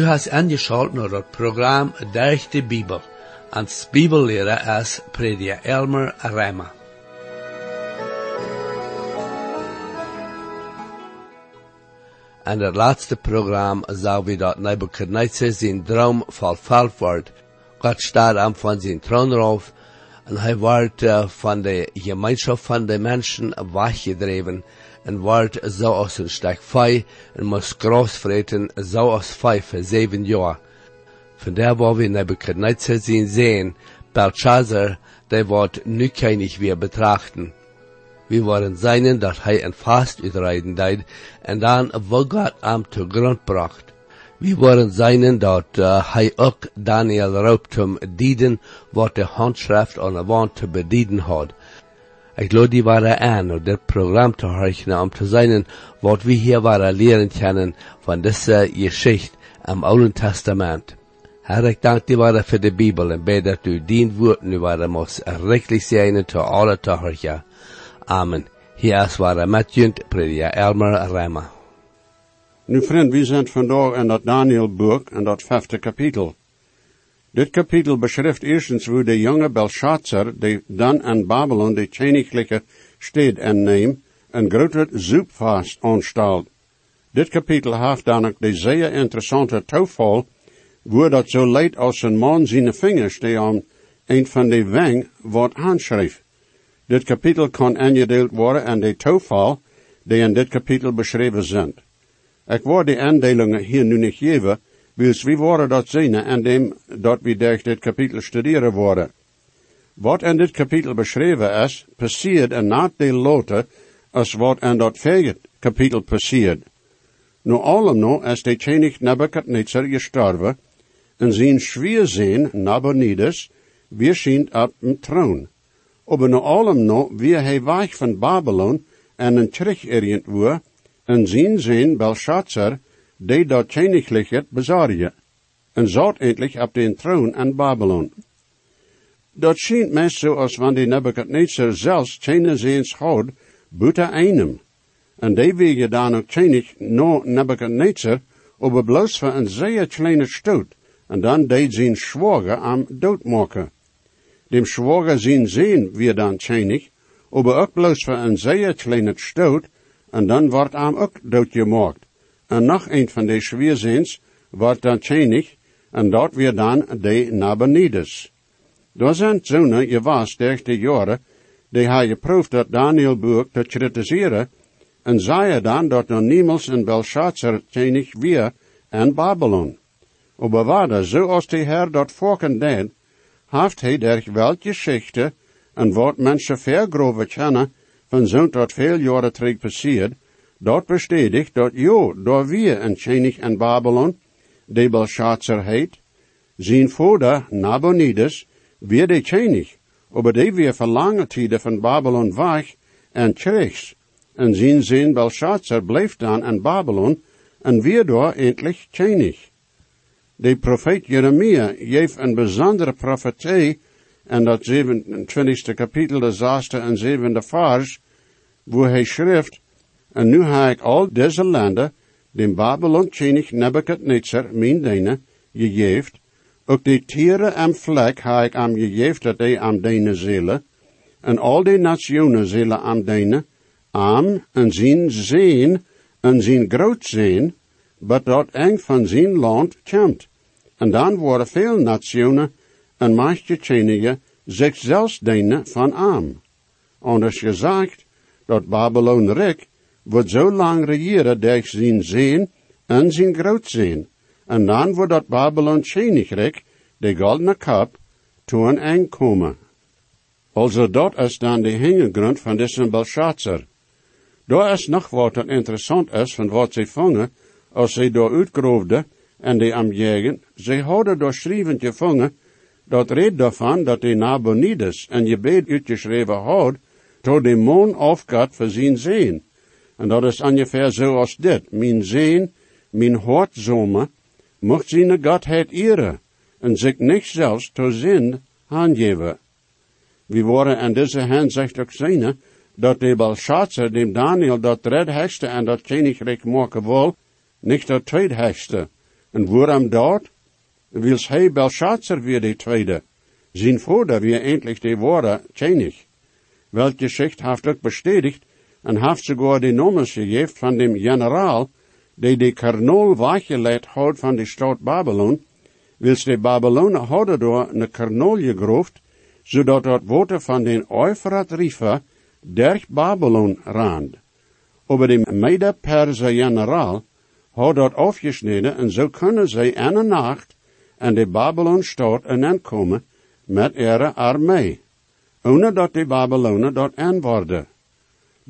Du hast angeschaltet naar het programma Durch de Bibel. Als Bibellehrer is prediker Elmer Rema. En het laatste programma zou we dat Nebuchadnezzar zijn droom vervuld wordt. God staat aan van zijn troonroof en hij wordt uh, van de gemeenschap van de mensen weggedreven en wordt zoals een stuk vee en moest groot vreten zoals vee voor zeven jaar. Van daar waar we Nebuchadnezzar zien sehen, Belshazzar, der wordt nu keinig weer betrachten. Wir wollen seinen, dat hij een vast uitrijden deed, en dan wo God am te grond bracht. Wir wollen seinen, dat uh, hij ook Daniel raubt om dienen, wat de handschrift aan de wand te bedienen had. Ik geloof die waren aan, om dit programma te horchen, om te zijn wat we hier waren leren kennen van deze geschichte am Oude Testament. Herr, ik dank die waren voor de Bibel en bid dat u dien woord nu moest rechtlich zijn te alle te. Amen. Hier is waar met junt, prediker Elmer Remmer. Nu vriend, we zijn vandaag in dat Daniel-boek, in dat vijfde kapitel. Dit kapitel beschrijft eerstens hoe de jonge Belshazzar, die dan in Babylon de königliche stad inneemt, een grote zoepvast aanstalt. Dit kapitel heeft dan ook de zeer interessante toeval, wo dat zo leidt als een man zijn vingers die aan een van de wang wordt aanschreef. Dit kapitel kan aangedeeld worden aan de toeval die in dit kapitel beschreven zijn. Ik word de aandelingen hier nu niet geven, wils wie worden dat zien en dem dat we durch dit kapitel studeren worden. Wat in dit kapitel beschreven is, passiert en na de lote als wat in dat vorige kapitel passiert. Nu no is de koning Nebuchadnezzar gestorven en zijn schwierzin Nabonidus weer schijnt op een troon. Aber nu allem no wie hij weg van Babylon en een terug erient en zien zijn Belshazzar, die dat königliche bezorgen, en zat endlich op den troon in Babylon. Dat schijnt mij zo als wanneer Nebuchadnezzar zelfs keine zijns had, buiten einem. En die wege dan ook könig no Nebuchadnezzar, aber bloos voor een zeer kleine stoot, en dan deed zijn schwager am doodmaken. Dem schwager zijn zin weer dan könig, aber ook bloos voor een zeer kleine stoot, en dan wordt am ook doodgemaakt. En nog een van de schweerzins wordt dan könig, en dat weer dan de Nabonidus. Daar zijn zonen je was durch de jaren, die hij geproefd dat Daniel boek te kritiseren, en zei dan dat er niemals een Belshazzar könig weer in Babylon. Aber waarde, zoals de Heer dat volken deed, heeft hij der wel geschichte, en wat mensen vergroven kennen, van zo'n tot veel jaren terug passiert, dat bestätigt dat jo, door een könig in Babylon, de Belshazzar heet, zijn vader Nabonidus, weer de könig, aber die weer verlange tijden van Babylon weg en terug, en zijn zin Belshazzar bleef dan in Babylon, en weer door endlich könig. De profeet Jeremia geeft een bijzondere profetie in dat 27 kapitel, de zesde en zevende vers, wo hij schrift, en nu ha ik al deze landen, Babylon könig Nebuchadnezzar, mijn dene, gegeeft, ook de tieren en vlek ha ik am gegeeft dat hij am dene zele, en al de nationen zullen am dene, am en zien zien en zien groot zijn, but dat eng van zijn land komt. En dan worden veel nationen en machtje kenigen zich zelfs denen van am. Anders gezegd, dat Babylon rijk wordt zo lang regeren durch zijn zin en zijn groot zijn. En dan wordt dat Babylon rijk, de goldene kap, toen aankomen. Also dat is dan de hintergrond van deze Belshazzar. Daar is nog wat dat interessant is van wat ze vangen, als ze door uitgroefden en de am jagen, ze hadden door schrijvend gevangen, dat red daarvan dat de Nabonidus en je beet uitgeschreven had, tot de maan afgaat voor zijn zin. En dat is ongeveer zoals dit. Mijn zin, mijn hartzomer, mocht zijn Godheid eren, en zich niet zelfs tot zin aangeven. We worden in deze hinsicht ook zien, dat de Belshazzar dem Daniel dat redhekste en dat koninkrijk maken wil, niet dat tweedhekste. En waarom dat? Wils hij Belshazzar weer de tweede. Zijn vader weer eindelijk de woorden tjenig. Welke Geschicht heeft ook bestätigt en heeft sogar de nummers gegeven van dem generaal, die de karnol weggeleidt had van de stad Babylon, wils de Babylonen hadden door een karnol gegroefd, zodat het water van den Euphrat River durch Babylon rand. Aber de Mede-Perser generaal had dat afgesneden en zo kunnen zij een nacht en de Babylon-stad aankomen met ihre armee, ohne dat de Babylonen dort worden.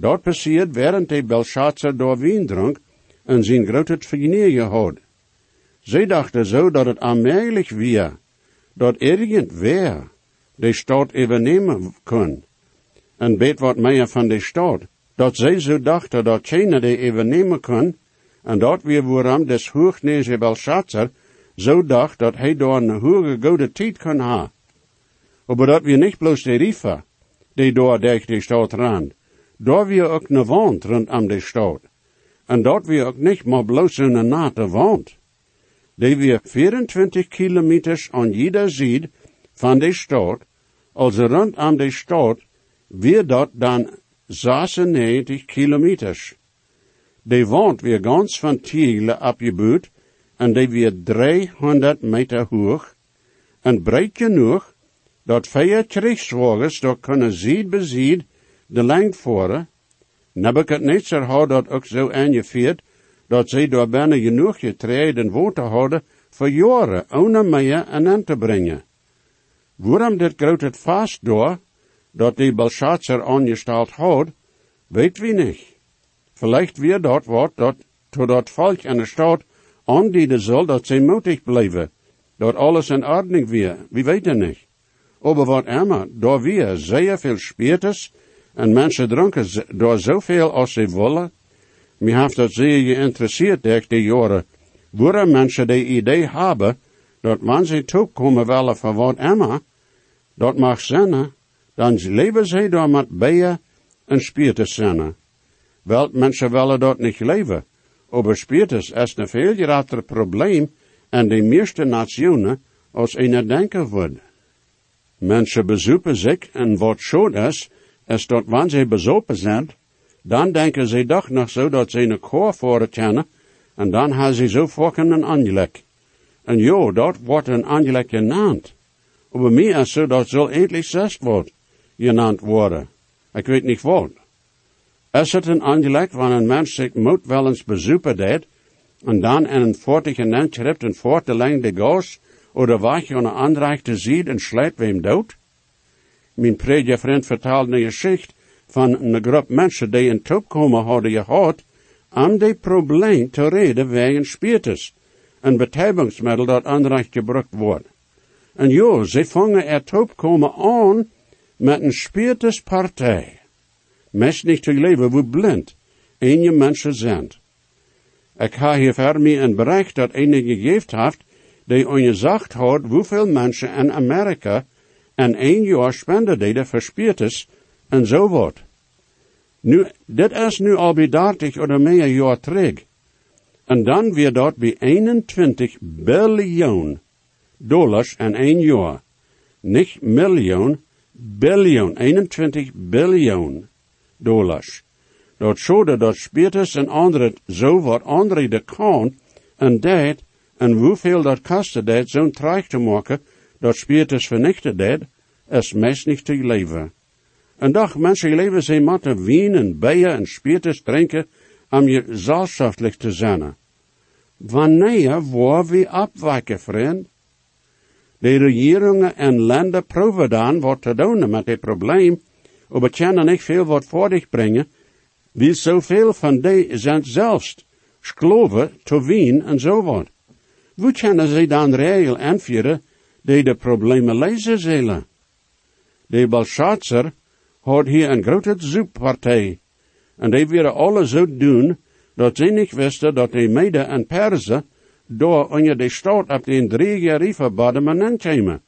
Dat passiert während de Belshazzar door wien dronk en zijn grote vernieën had. Zij dachten zo dat het aanmerkelijk weer, dat irgendwer de stad overnemen kon. En weet wat meer van de stad, dat zij zo dachten dat China de overnemen kon, en dat weer waarom des hoognezen Belshazzar zo dacht dat hij door een hoge goede tijd kon ha. Maar dat we niet bloos de rifa, die door de stad rand, daar we ook een wand rondom de stad. En dat we ook niet maar bloos een nate wand. Die we 24 kilometers aan jeder zijde van de stad, also rondom de stad, weer dat dan 96 kilometers. De wand weer ganz van Tiegelen opgebouwd en die weer 300 meter hoog en breed genoeg dat vier krijgswagens door kunnen zied bezied de lengte voeren. Nebuchadnezzar had dat ook zo aangevierd dat zij door bijna genoeg getreden water hadden voor jaren, ohne meer en aan te brengen. Waarom dit groot het vast door, dat die Belshazzar aangesteld had, weet wie niet. Vielleicht weer dat wat dat, dat volk in de stad aandienen zal dat zij moedig blijven, dat alles in ordning weer, wie weet het niet. Aber wat immer, door weer zeer veel speerters en mensen dronken door zoveel als ze willen, mij heeft dat zeer geïnteresseerd durch die jaren, waarom mensen de idee hebben, dat wanneer ze toekomen willen van wat immer, dat mag zijn, dan leven ze door met bijen en speerters zijn. Wel, mensen willen dat niet leven. Aber speerters is een veel groter probleem in de meeste nationen als een denken wordt. Mensen bezoeken zich en wat schoon is, is dat wanneer ze bezopen zijn, dan denken ze toch nog zo dat ze een koor voor het kennen, en dan hebben ze zo fokken een angelek. En jo, dat wordt een angelek genaamd. Maar mij is zo dat zal eindelijk zes wordt genaamd worden. Ik weet niet wat. Is het een angelek wanneer een mens zich moet wel eens bezoeken deed, en dan in een fortig genannt schrift een leng de goos, oder was je een aanrechte ziet en slijt wem dood? Mijn predjevriend vertelde een geschicht van een groep mensen die een toepkomen hadden gehad, om die probleem te reden wegen spiritus, een betijbingsmiddel dat aanrecht gebruikt wordt. En jo, ze vangen er toepkomen aan met een spirituspartij. Mes niet te leven hoe blind je mensen zijn. Ik ga hier verder mee een bericht dat een gegeven heeft die ongezegd had hoeveel mensen in Amerika en één jaar spenden deden verspierd is en zo wat. Nu, dit is nu al bij 30 of meer jaar terug. En dan weer dat bij 21 biljoen dollars in één jaar. Niet miljoen, biljoen, 21 biljoen dollars. Dat zouden dat spiriters en anderen zo wat andere de kan en dat en hoeveel dat kostte dat zo'n traag te maken, dat spiritus vernichten dat, is meest niet te leven. En dag mensen leven ze moeten wien en bijen en spiritus drinken, om je zaalschaftelijk te zijn. Wanneer waar we afwijken, vriend? De regeringen en landen proeven dan wat te doen met dit probleem, maar kunnen niet veel wat voor zich brengen, wie zoveel van die zijn zelfs, schloven, te wien en zo wat. Hoe kunnen ze dan regel aanvuren die de problemen lezen zullen? De Belshazzar had hier een grote zoekpartij. En die wilden alle zo doen, dat ze niet wisten dat de Mede en Perzen door onder de stad op de drie jaar bademanen kwamen.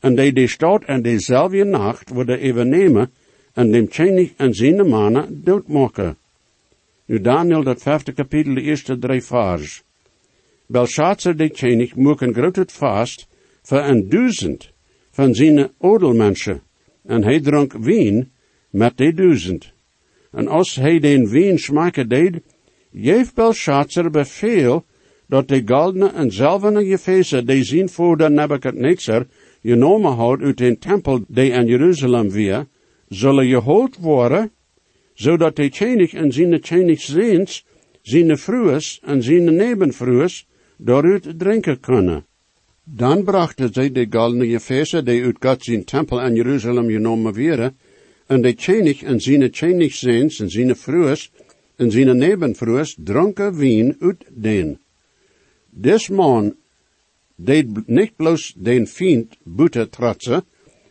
En die de stad en dezelfde nacht worden even nemen en dem Tjenig en zijn mannen doodmaken. Nu Daniel, dat vijfde kapitel, de eerste drie vers. Belshazzar de König moeken groot het vast voor een duizend van zijn odelmensen. En hij dronk wien met die duizend. En als hij den wien smaken deed, geef Belshazzar beveel dat de goldene en zilverne gefezen die zijn vader Nebuchadnezzar genomen had uit den tempel die in Jeruzalem weer, zullen gehold worden, zodat de König en zijn Königszeens, zijn vrouwes en zijn nebenvrouwes daaruit drinken kunnen. Dan brachten zij de goldene gefezen die uit God zijn tempel in Jeruzalem genomen werden, en de König en zijn Königszeens en zijn vrouwes en zijn nebenvrouwes dronken wien uit den. Des man deed niet bloos den fiend boete trotsen,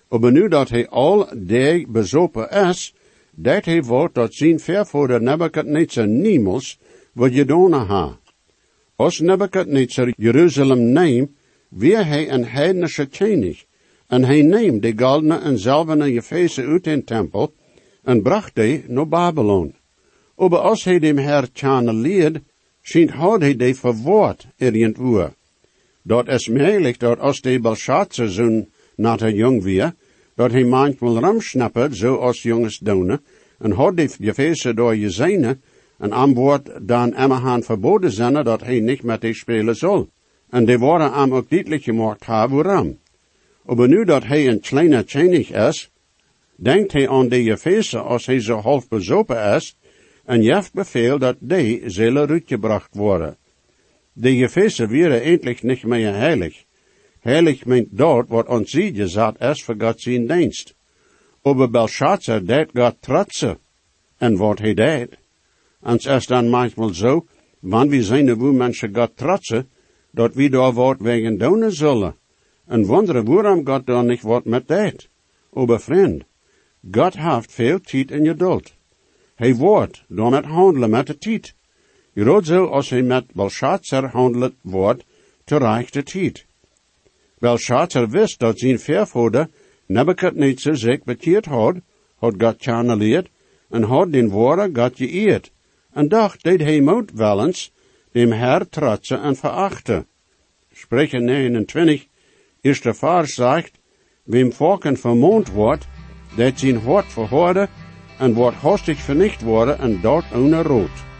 maar nu dat hij al die bezopen is, dat hij wordt dat zijn vervoerder Nebuchadnezzar niemals wat je doen ha. Als Nebuchadnezzar Jeruzalem neemt, weer hij een heidnische koning, en hij neemt de goldene en zilverne gefezen uit den tempel, en bracht die naar Babylon. Aber als hij dem Herr tjane leerd, schijnt had hij die verwoord irgendwo. Dat is mogelijk dat als de Belshazzar zo'n natte jong weer, dat hij manchmal rumschnappert, zo als jongens doen, en had die gefezen door je zijne, en aan woord dan Emmerhaan verboden zijn dat hij niet met die spelen zal. En die worden hem ook duidelijk gemaakt hebben waarom. Maar nu dat hij een kleine tjenig is, denkt hij aan die gefezen als hij zo half bezopen is, en jeft bevel dat die zullen uitgebracht worden. De gefezen werden eindelijk niet meer heilig. Heilig meint dort wat ons sie gezet is voor God zijn dienst. Aber Belshazzar deed God trotsen. En wat hij deed. En het is dan manchmal zo, wanneer we zijn wo mensen God trotsen, dat we daar wat wegen doen zullen. En wonderen waarom God dan niet wat met deed. Aber vriend, God heeft veel tijd en geduld. Hij wordt dan het handelen met de tijd. Groot zo als hij met Belshazzar handelt wordt, te rechte tijd. Belshazzar wist dat zijn vervoerder Nebuchadnezzar zich bekeerd had, had God channeleerd, en had den woorden God geëerd. En dacht dat hij moet wel eens dem Herr trotsen en verachten. Spreken 29, eerste vers zegt, wem volken vermoond wordt, dat zijn hart verhoorde en wordt hastig vernicht worden en dat ohne rood.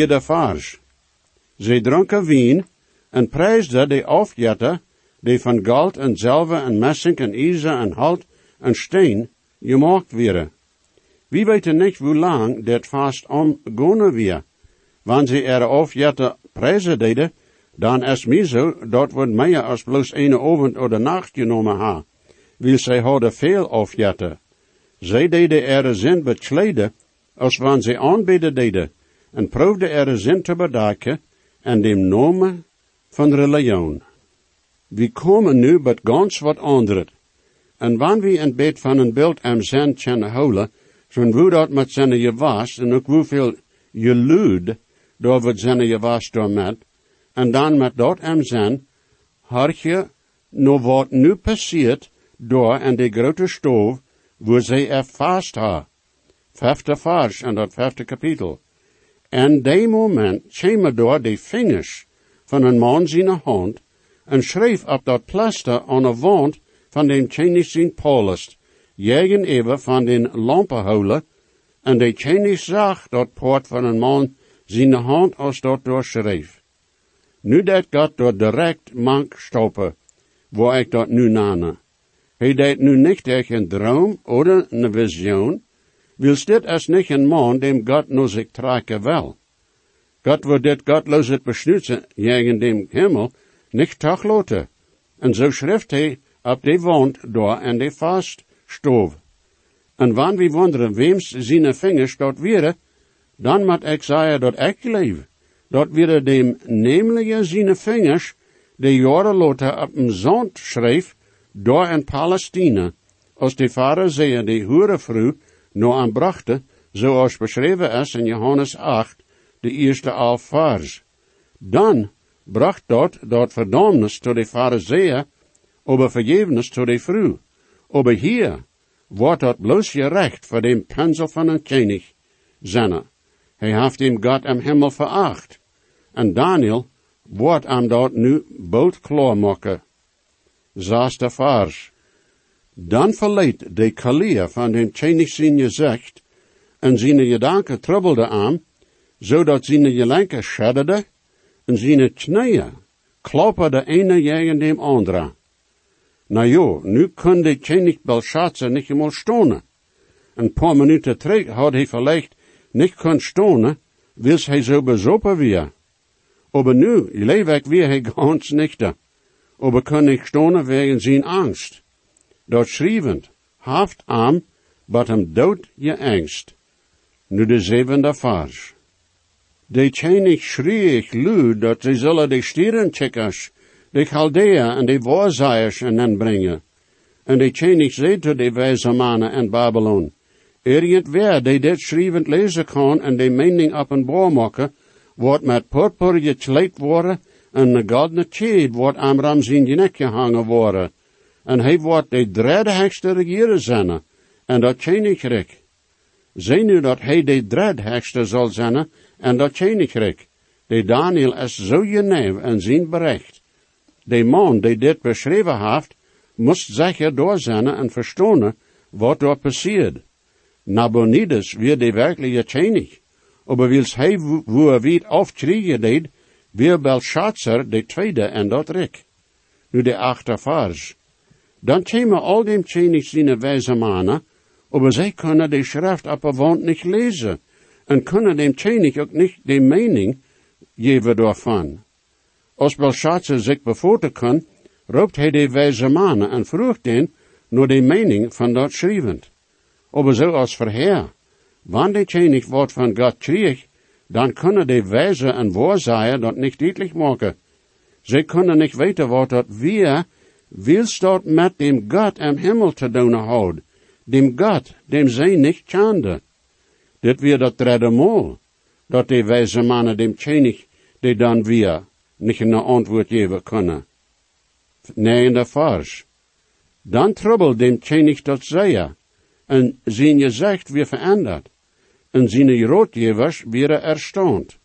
Weer de vaars. Zij dronken wien en prijsden de afjetten die van goud en zilver en messing en ijzer en hout en steen gemaakt werden. Wie weten niet hoe lang dit vast omgonen weer. Wanneer ze er afjetten prijzen deden, dan is mij zo, dat wordt meer als bloos een avond of de nacht genomen ha. Wil zij hadden veel afjetten. Zij deden er zin bekleden, als wanneer ze aanbidden deden, en proefden er zin te bedaken, en dem nomen van religion. We komen nu met ganz wat andere. En wanneer we een bed van een beeld am zijn kunnen houden, van hoe dat met zijn je was, en ook hoeveel je luid, door wat zijn je was door met, en dan met dat am zijn, had je nog wat nu passiert, door en de grote stoof, wo zij er vast ha. Vijfde vers en dat vijfde kapitel. En de moment kwam door de vingers van een man zijn hand en schreef op dat plaster aan de wand van de Chinese Paulus, jegen even van den lampenholen, en de Chinese zag dat poort van een man zijn hand als dat doorschreef. Nu dat gaat door direct mank stoppen, waar ik dat nu nane. Hij deed nu niet echt een droom of een visioen, Wils dit als nicht een man dem Gott nur sich trage wel. Gott wird dit gottloze besnutsen jegen dem Himmel nicht tachlote. En zo schrift hij op de wand door en de vast stoof. En wanneer we wonderen weems zijn vingers dat weer, dan moet ik zeggen dat ik leef. Dat dem nemelijke zijn vingers, de jaren later op een zand schreef, door in Palestina, als de vader de hoerevrouw no aanbrachte, zoals beschreven is in Johannes 8, de eerste vers. Dan bracht dat dat verdomnis tot de fariseeën, over vergevenis tot de vrouw. Aber hier wordt dat bloos gerecht voor den pensel van een koning, zenne. Hij heeft hem God am Himmel veracht. En Daniel wordt am dat nu boot klaarmaken. Zesde vers. Dan verleed de kalia van den Chinese gezicht en zijn gedanken trubbelde aan, zodat zijn gelenken schadderde en zijn knieën kloppen de ene tegen dem andere. Nou jo, nu kon de König Belshazzar niet eenmaal stonen. Een paar minuten terug had hij vielleicht niet kon stonen, wils hij zo bezopen weer. Aber nu leef ik weer hij ganz nicht. Aber kon niet stonen wegen zijn angst dat schrijvend, haft am, wat hem dood je angst. Nu de zevende vers. De tjenig schrie ik luid dat ze zullen de stierencheckers, de Chaldea en de waarzeiers en brengen. En de tjenig zei tot de wijze mannen in Babylon, Irgendwer die dit schrijvend lezen kan en de mening op een boor maken, wordt met purper gekleed worden en een goldene tjeed wordt aan ram zijn nek gehangen worden en hij wordt de dreadhekste regeren zijn, en dat koninkrijk. Zij nu dat hij de dreadhekste zal zijn, en dat. De Daniel is zo geneef en zijn bericht. De man die dit beschreven heeft, moest zeker door zijn en verstaan wat er passiert. Nabonides weer de werkelijke koning. Aber wils hij wo er aufkriegen deed, weer Belshazzar de tweede en dat rik. Nu de achter vers. Dan käme al dem tjenig sine wijze mannen, aber zij kunnen de schrift op een wand niet lezen, en kunnen dem tjenig ook niet de mening geven daarvan. Als Belshazzar zich bevoorten kan, roept hij de wijze mannen en vroeg den naar de mening van dat schrijvend. Aber zo als verheer, wanneer de tjenig wordt van God kreeg, dan kunnen de wijze en waarzaaier dat niet duidelijk maken. Zij kunnen niet weten wat dat weer willst dort met dem Gott am Himmel te doen houden, dem Gott, dem zij nicht kende. Dit weer dat derde mal, dat de wijze mannen dem tjenig, die dan weer nicht een antwoord geven kunnen. Nee, in de vers. Dan trubbel dem tjenig dat zeia, en zijn gezicht weer veranderd, en zijn roodgevers weer erstaunt.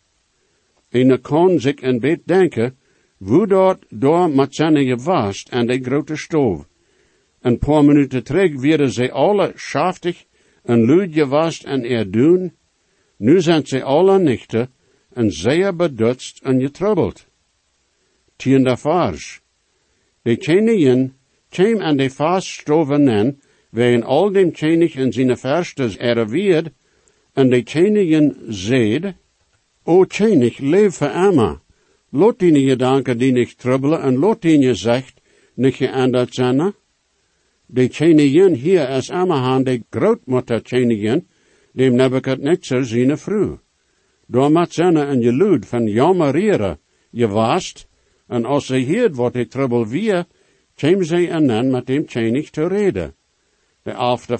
En kan zich een beetje denken, dort door met zijn gewast en de grote stoof. Een paar minuten terug werden ze alle schaftig en luid gewast en erdoen. Nu zijn ze alle nichten en zeer bedutst en getroubled. Tiende vers. De tjenien, tjem en de vast stroven nen, wegen al dem tjenig in zijn verstes erweerd, en de tjenien zeed, O tjenig, leef voor. Lot die gedanken die niet trubbelen, en lot die zegt, niet geändert zijn. De tjenien hier as Emma de grootmutter tjenien, dem Nebuchadnezzar zijn vrouw. Door mat zijn en je luid van jammerieren, je waast, en als ze hier wat de trubbel wie, kwam ze en dan met dem tjenig te reden. De elfde.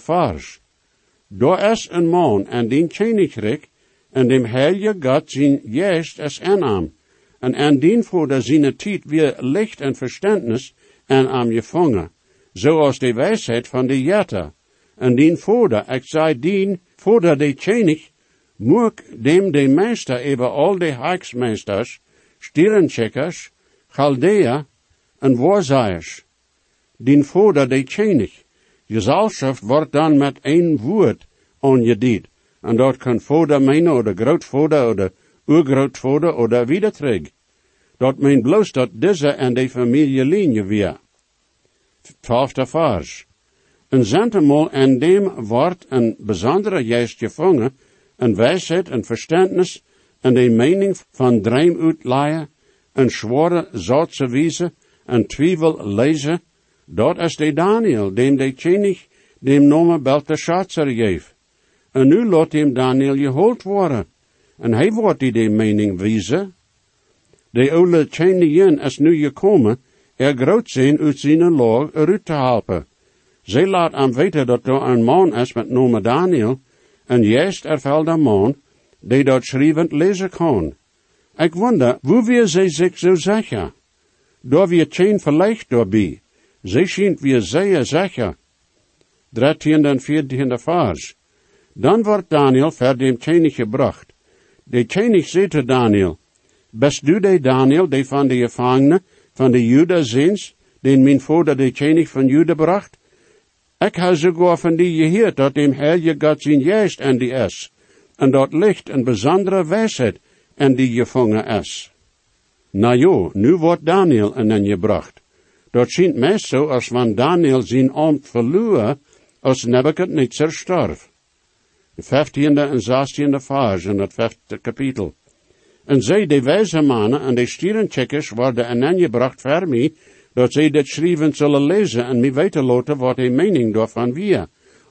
Door es een man en dien tjenigrik, en dem heilige God zijn juist as aanam, en aan dien voor de zine tijd weer licht en verständnis en am gevangen, zoals de wijsheid van de jetta, en dien de, ik zei dien de de tjenig, moek dem de meester over al de heiksmeesters, stierencheckers, Chaldea en waarzeigers, dien de de tjenig. Gezelschap wordt dan met één woord ongediend. En dat kan vader meinen, oder grootvader, oder urgrootvader, oder wieder terug. Dat meent bloos dat deze en de familielinie weer. Twaalfde vers. Een zentemal en dem wordt een bijzondere geest gevangen, een wijsheid, een verstandnis, en de mening van dream uitlaaien, een zware zoutse wiese, een twijfel lezen, dat is de Daniel, dem de tjenig, dem nomen Belteshazzar geeft. En nu laat hem Daniel gehold worden. En hij wordt die de mening wijzen. De oude tjenien is nu gekomen, er groot zijn uit zijn log eruit te helpen. Zij laat hem weten dat er een man is met nomen Daniel, en juist er valt een man, die dat schrijvend lezen kan. Ik wonder, hoe weer zij zich zo zeggen? Door wie geen verlicht doorbij. Zij schijnt weer zeer zeker. Dertiende en veertiende vers. Dan wordt Daniel ver dem gebracht. De König zei Daniel, best du de Daniel, de van de gevangenen, van de Juda zins, den mijn vader de König van Juda bracht? Ik heb sogar van die gehoord dat dem Heilige God zijn juist en die is, en dat licht een bijzondere wijsheid en die gevangen is. Nou jo, nu wordt Daniel en dan gebracht. Dat schijnt mij zo als van Daniel zijn ambt verloren, als Nebuchadnezzar starf de vijftiende en zestiende vers in het vijfde kapitel. En zij, de wijze mannen en de stierencheckers, worden aangebracht voor mij, dat zij dit schrijven zullen lezen en mij weten laten wat de mening daarvan wie.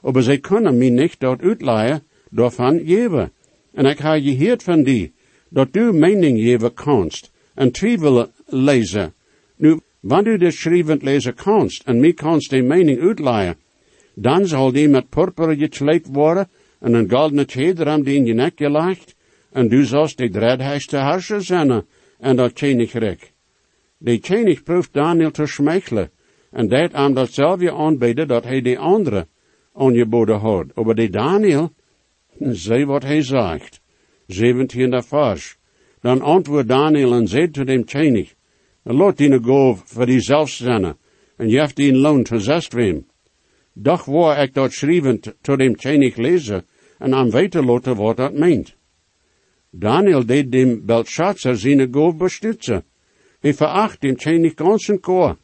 Maar zij kunnen mij niet dat uitleiden daarvan geven. En ik heb gehoord van die, dat du mening geven kanst, en twijfel lezen. Nu, wanneer u dit schrijvend lezen kanst, en mij kanst de mening uitleiden, dan zal die met purper gekleed worden, en een goldene cheder am die in je nek gelegd, en du zost de dreadheiste harscher zijn, en dat rek. De tjenig proeft Daniel te schmeichelen, en dat am datzelfde aanbeden dat hij de andere aangeboden had. Aber de Daniel, zei wat hij zegt. 17e vers. Dan antwoord Daniel en zei te dem tjenig, laat die go voor die zelfzenne, en je hebt die loon te zest wem. Doch waar ik dat schrijven tot dem tjenig lezen, en aan weten laten wat dat meent. Daniel deed dem Belshazzar zijn goof bestützen. Hij veracht dem tjenig ganzen koor.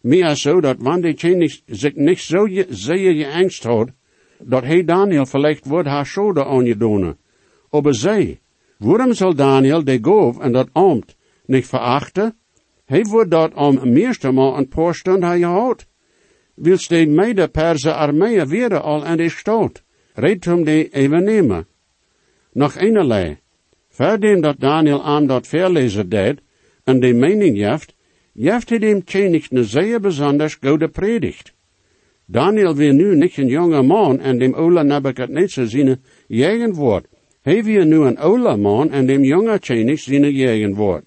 Meer zo dat wanneer de tjenig zich niet zo zeer geangst had, dat hij Daniel vielleicht wordt haar schode aangedonen. Aber zij, waarom zal Daniel de goof en dat ambt niet verachten? Hij wordt dat om meeste mal een paar stunden. Wilst de meide Perse armee weer al en de. Red om die even nemen. Nog eenerlei. Verdem dat Daniel aan dat verlezen deed, en de mening jeft, jeft hij dem tjenig ne zeer besonders goede predigt. Daniel weer nu niet een jonge man en dem Ola Nebuchadnezzar zijn jegen woord. Hij weer nu een Ola man en dem jonge tjenig zijn jegen woord.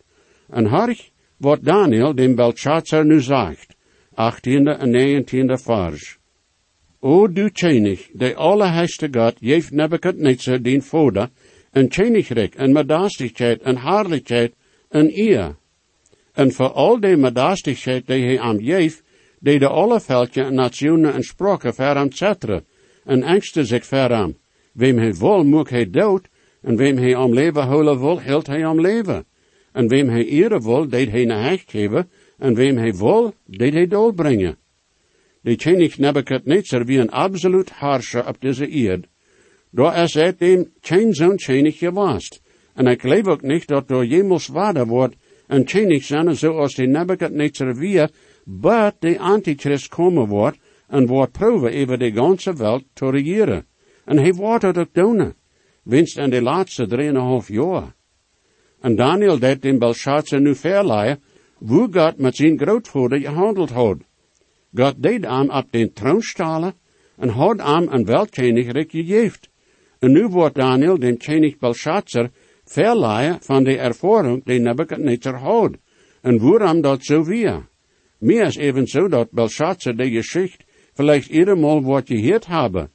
En harch wat Daniel dem Belshazzar nu zegt. 18e en 19e vers. O du tjenig, de allerheiste God, geeft Nebuchadnezzar den vader, een tjenigrik, een medastigheid, een haarlijkheid, een eer. En voor al die medastigheid die hij aan geeft, die de alle veldje, nationen en spraken ver aan zetteren, en angsten zich ver aan. Wem hij wil, moet hij dood, En wem hij om leven houden wil, hield hij om leven. En wem hij eren wil, deed hij naar hecht geven. En wem hij wil, deed hij doodbrengen. De König Nebuchadnezzar wie een absoluut harscher op deze eerd. Daar is het dem geen zo'n König geweest. En ik geloof ook niet dat door jemals waarde wordt een König zijn zoals de Nebuchadnezzar weer, but de Antichrist komen wordt en wordt proeven over de ganze wereld te regeren. En hij wordt het ook doen. Winst in de laatste drieënhalf jaar. En Daniel deed in Belshazzar nu verleiden, hoe God met zijn grootvader gehandeld had. God deed hem op den troon stalen en had hem een weltkenigrik gegeven. En nu wordt Daniel den König Belshazzar verleiden van de ervaring die Nebuchadnezzar had. En waarom dat zo weer? Meer is even zo dat Belshazzar de geschichte vielleicht eenmaal wordt gehoord hebben.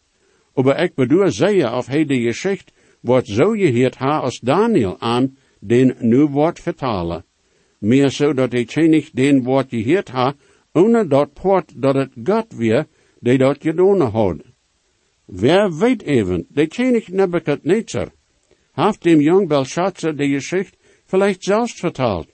Aber ik bedoel zeggen of hij de geschichte wordt zo gehoord ha als Daniel aan den nu wordt vertalen. Meer zo dat de König den wordt gehoord ha, ohne dat poort dat het God weer, die dat gedaan had. Wer weet even, de König Nebuchadnezzar, heeft dem jong Belshazzar de geschichte vielleicht zelfs vertaald.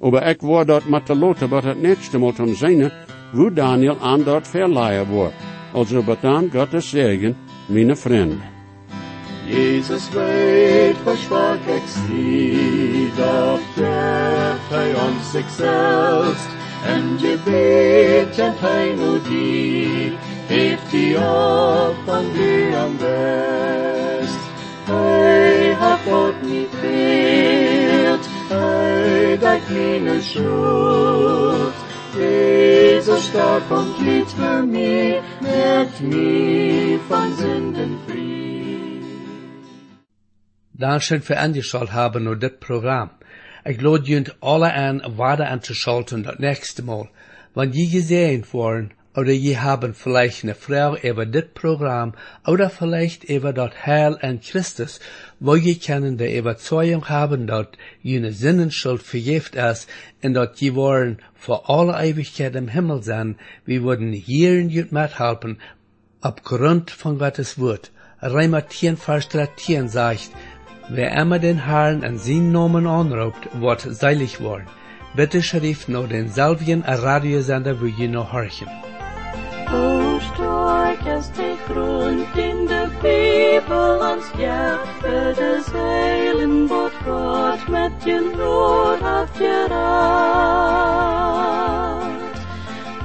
Aber ik word dat met de lote wat het netste moet om zijn, wo Daniel aan dat verleihen wordt. Also betaan Gottes Segen, meine vriend. Jesus weet versprach ik doch treft hij ons zichzelf. En je weet en hij die, heeft die op van die am best. Hij hat God niet veert, hij dat keine schuld. Jesus starb und litt für mich, merkt mich von Sünden frei. Dankeschön für angeschaut haben und das Programm. Ich lade junt alle an, weiter anzuschalten das nächste Mal. Wenn je gesehen worden, oder je haben vielleicht eine Frau über das Programm, oder vielleicht über das Heil an Christus, wo je können die Überzeugung haben, dass jene Sinnenschuld vergift ist, und dass je wollen vor alle Ewigkeit im Himmel sein, wir würden in jut mithelfen, aufgrund von Gottes Wort. Reimer 10, Vers 13 sagt, Wer immer den Herrn an seinen Namen anruft, wird seilig worden. Bitte schrift noch den selben Radiosender, wo je noch horchen who strike as they grond in the people and scatter the in bot God met jen rood af je raad.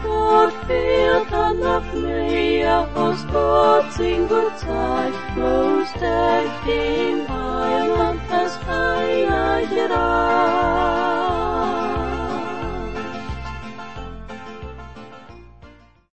God veelt an af meia aus God sing gut zeit, wo steigt in Heiland das Heilige Raad.